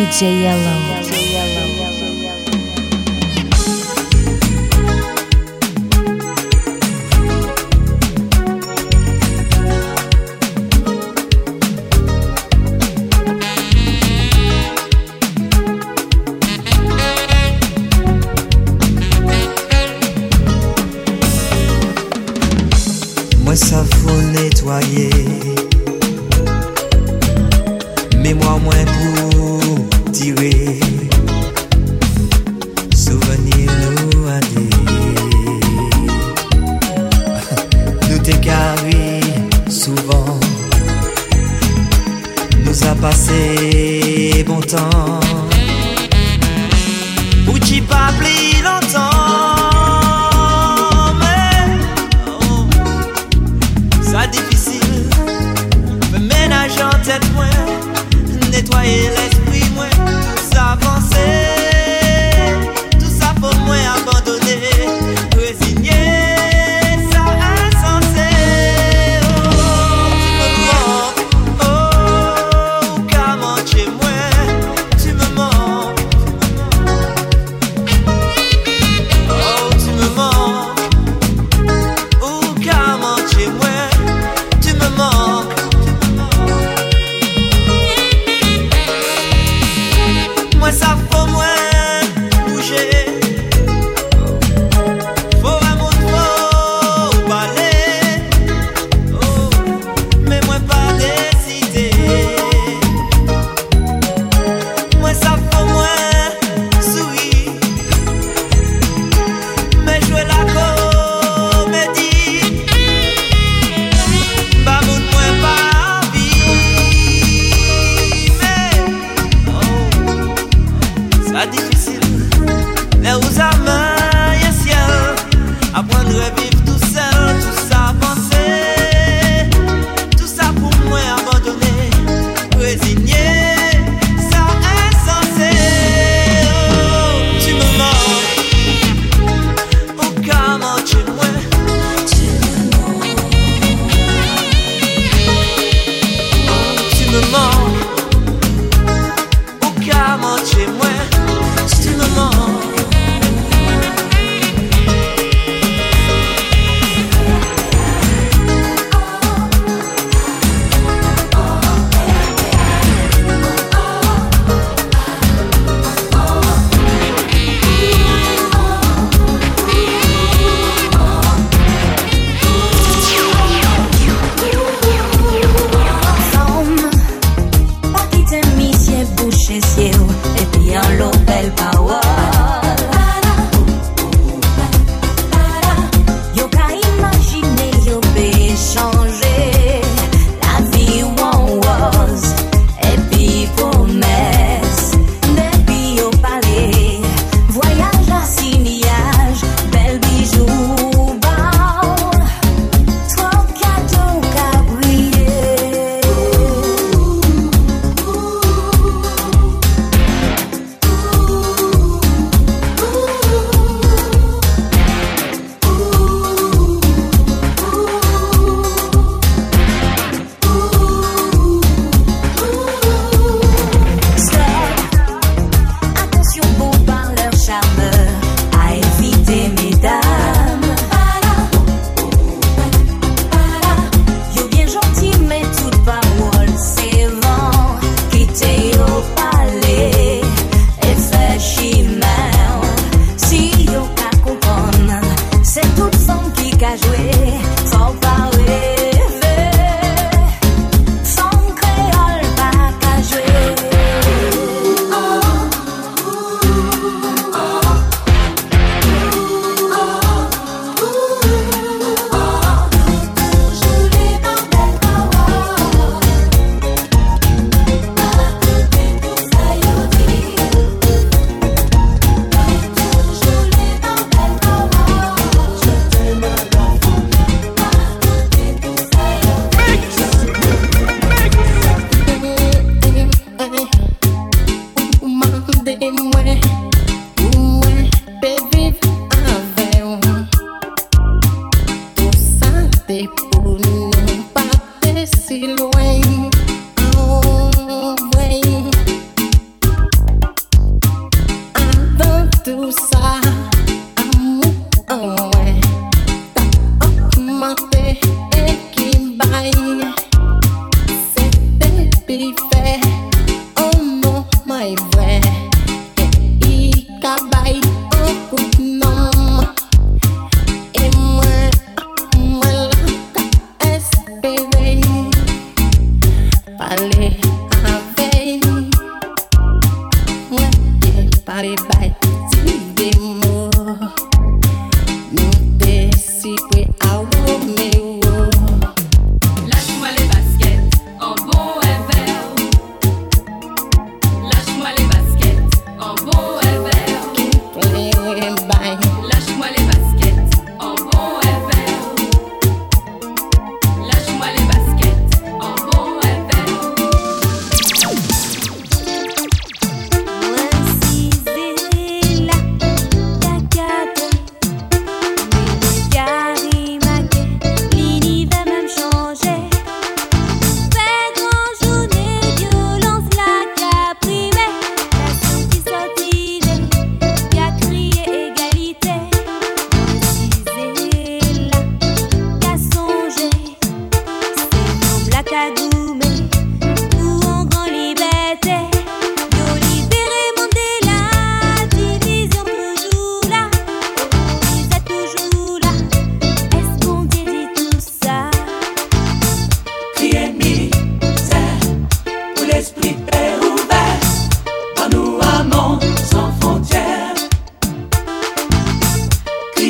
DJ Yellow. Pour t'y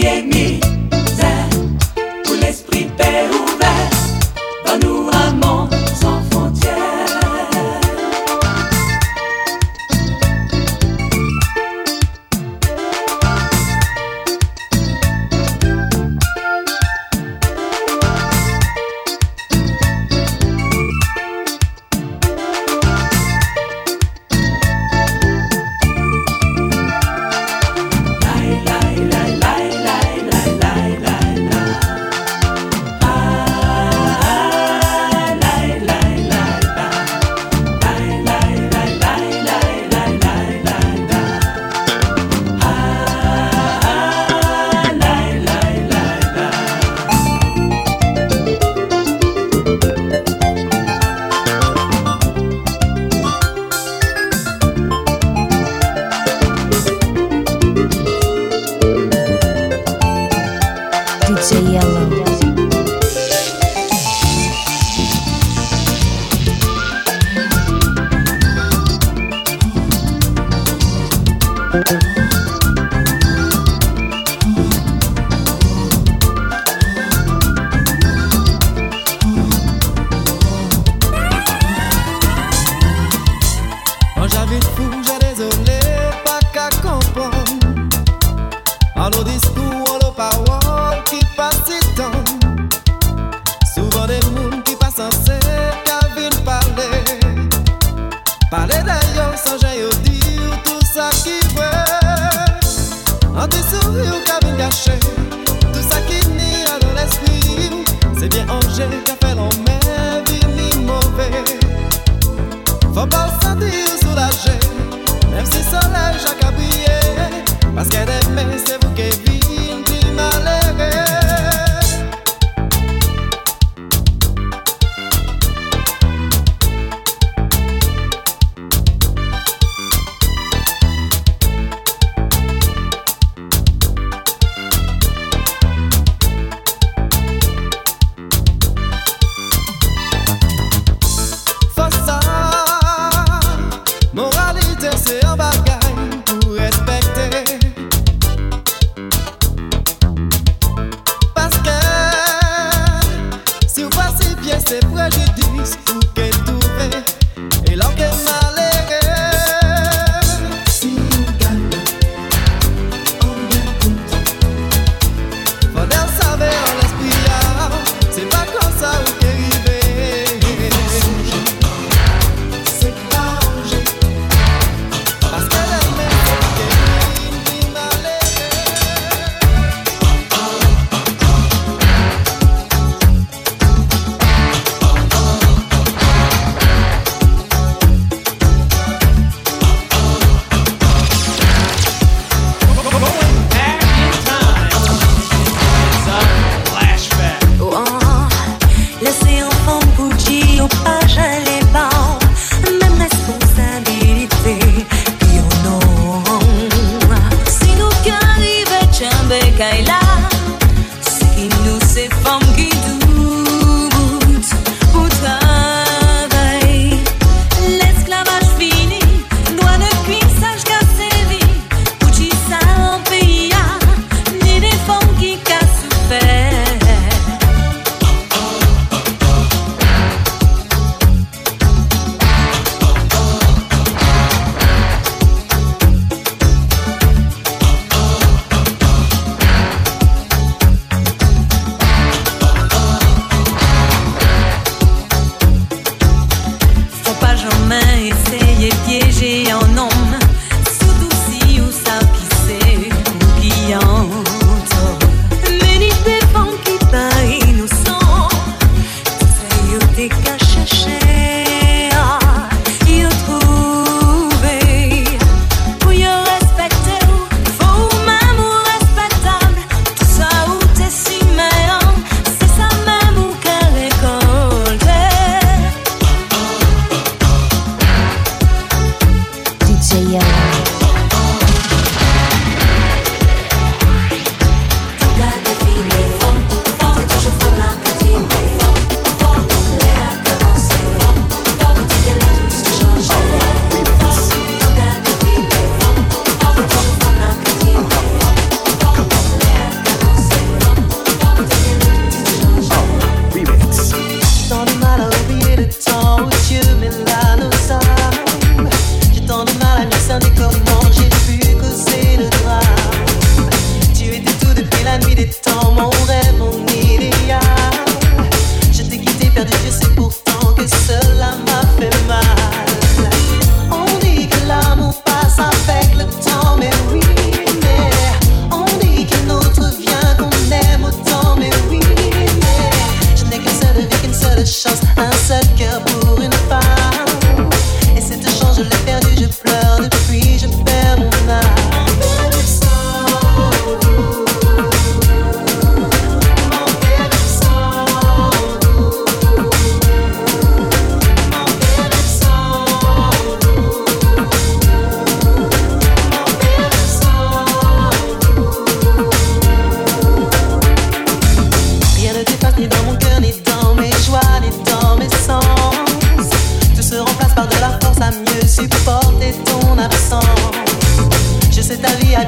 humiliate me.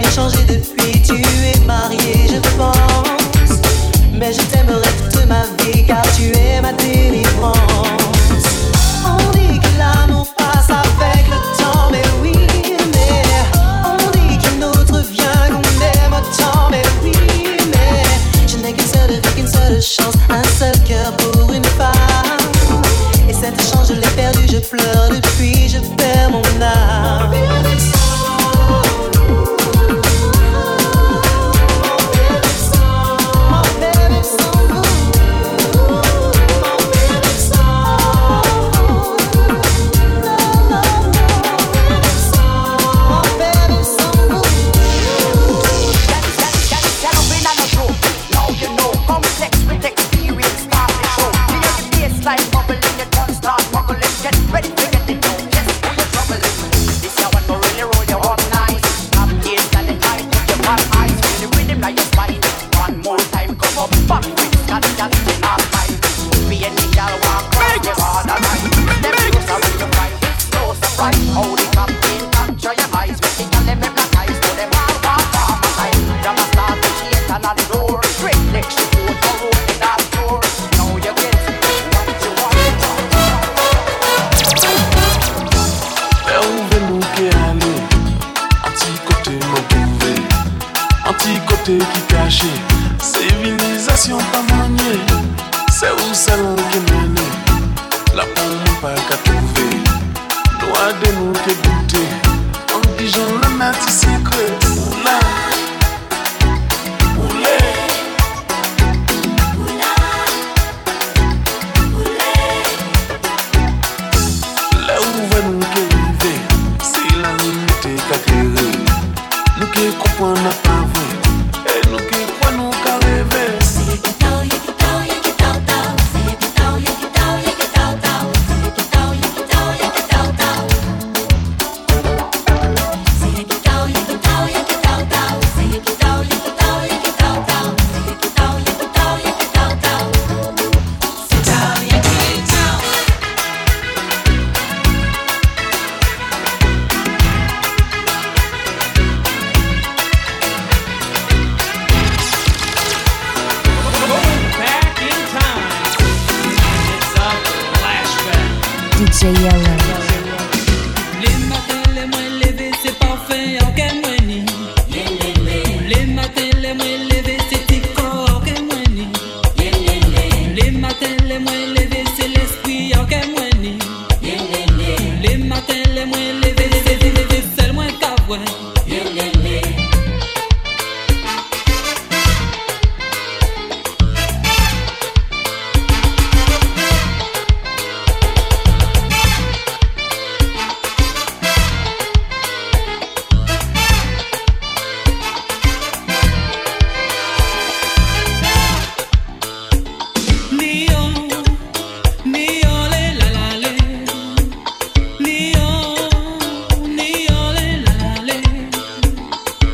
d'échanger de fuck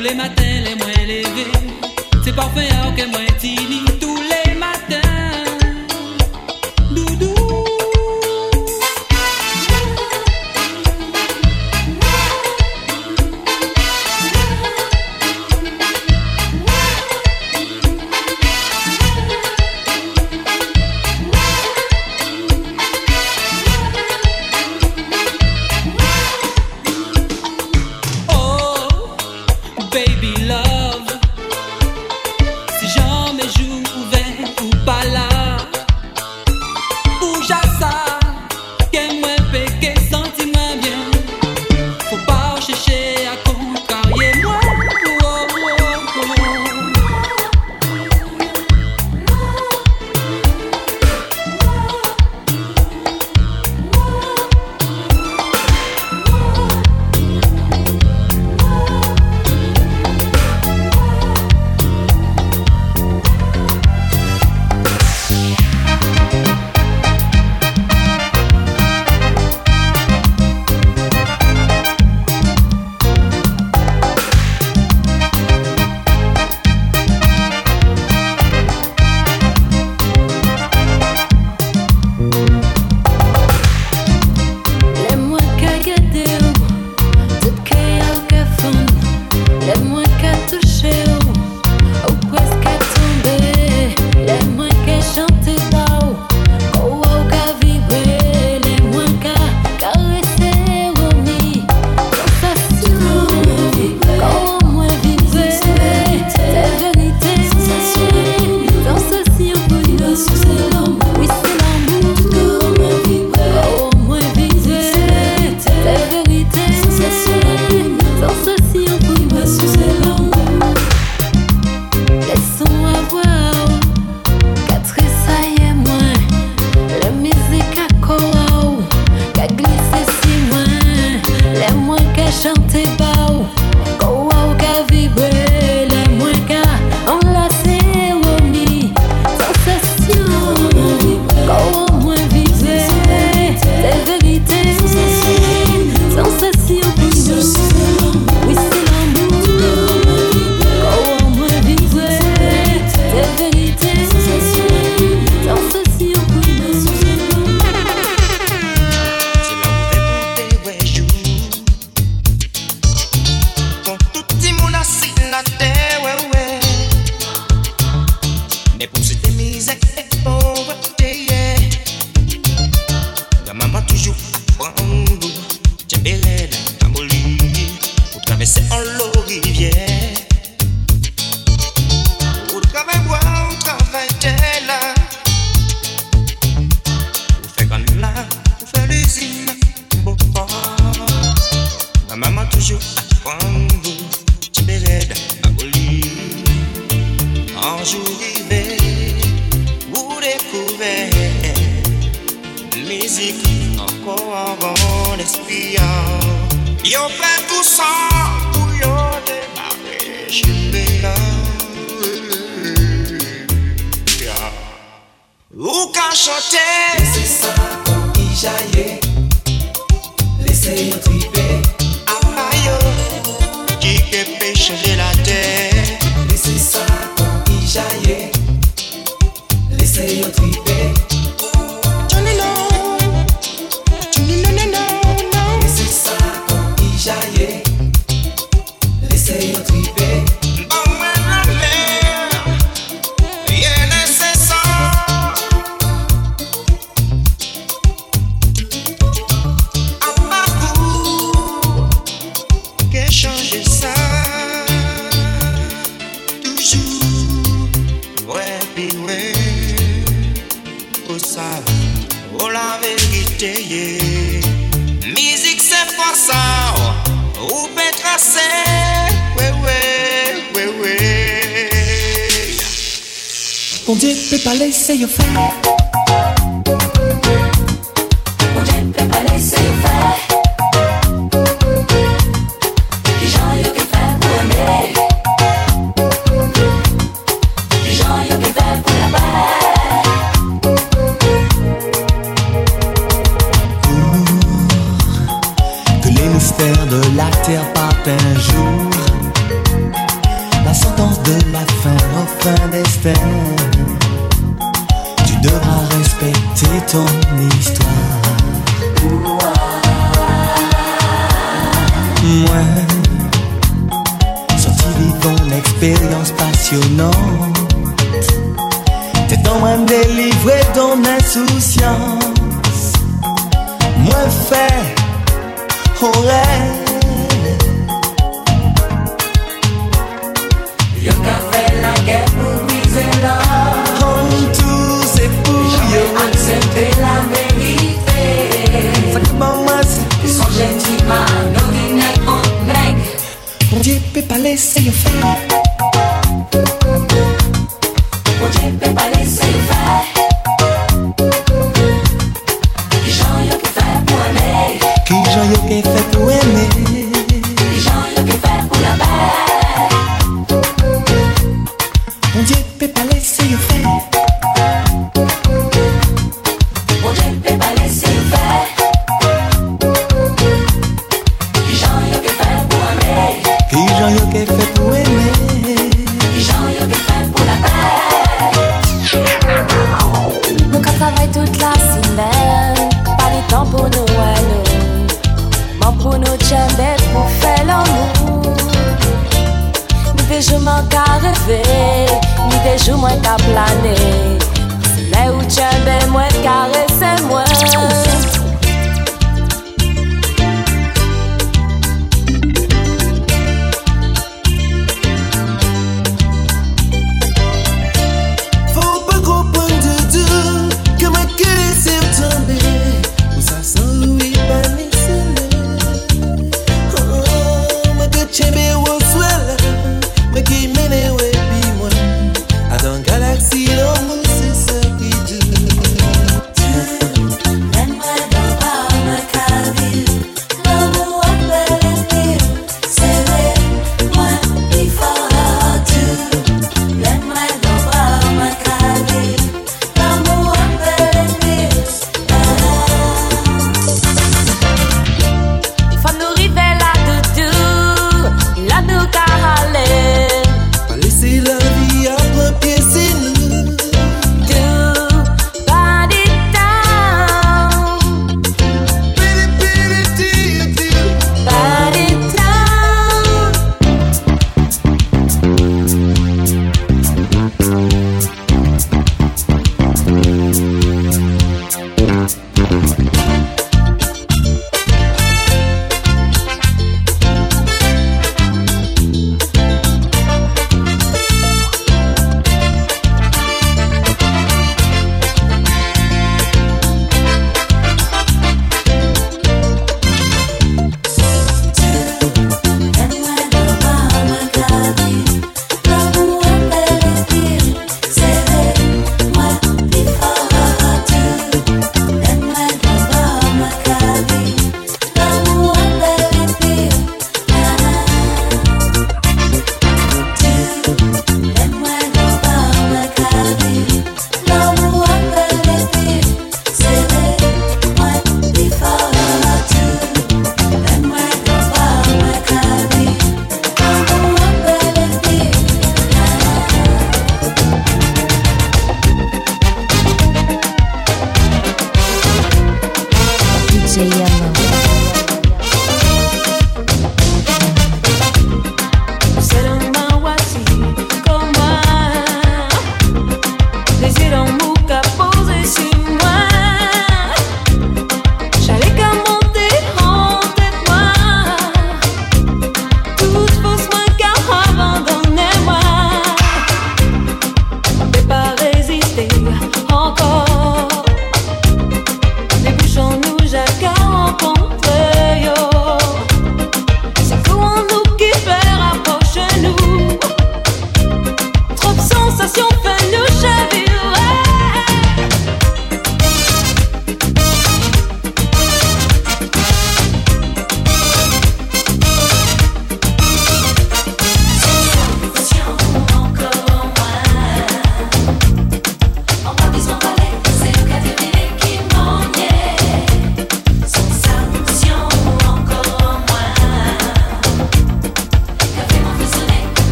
Tous les matins, les moins levés, c'est parfait, alors que moins timide. Lese sa kon ki jaye. Lese yon tripe Paper, let's say you're fine. ton histoire. Moi, sorti vivant l'expérience passionnante. T'es en moi délivré ton insouciance. Moi fait, on rêve. Oye,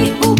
Esse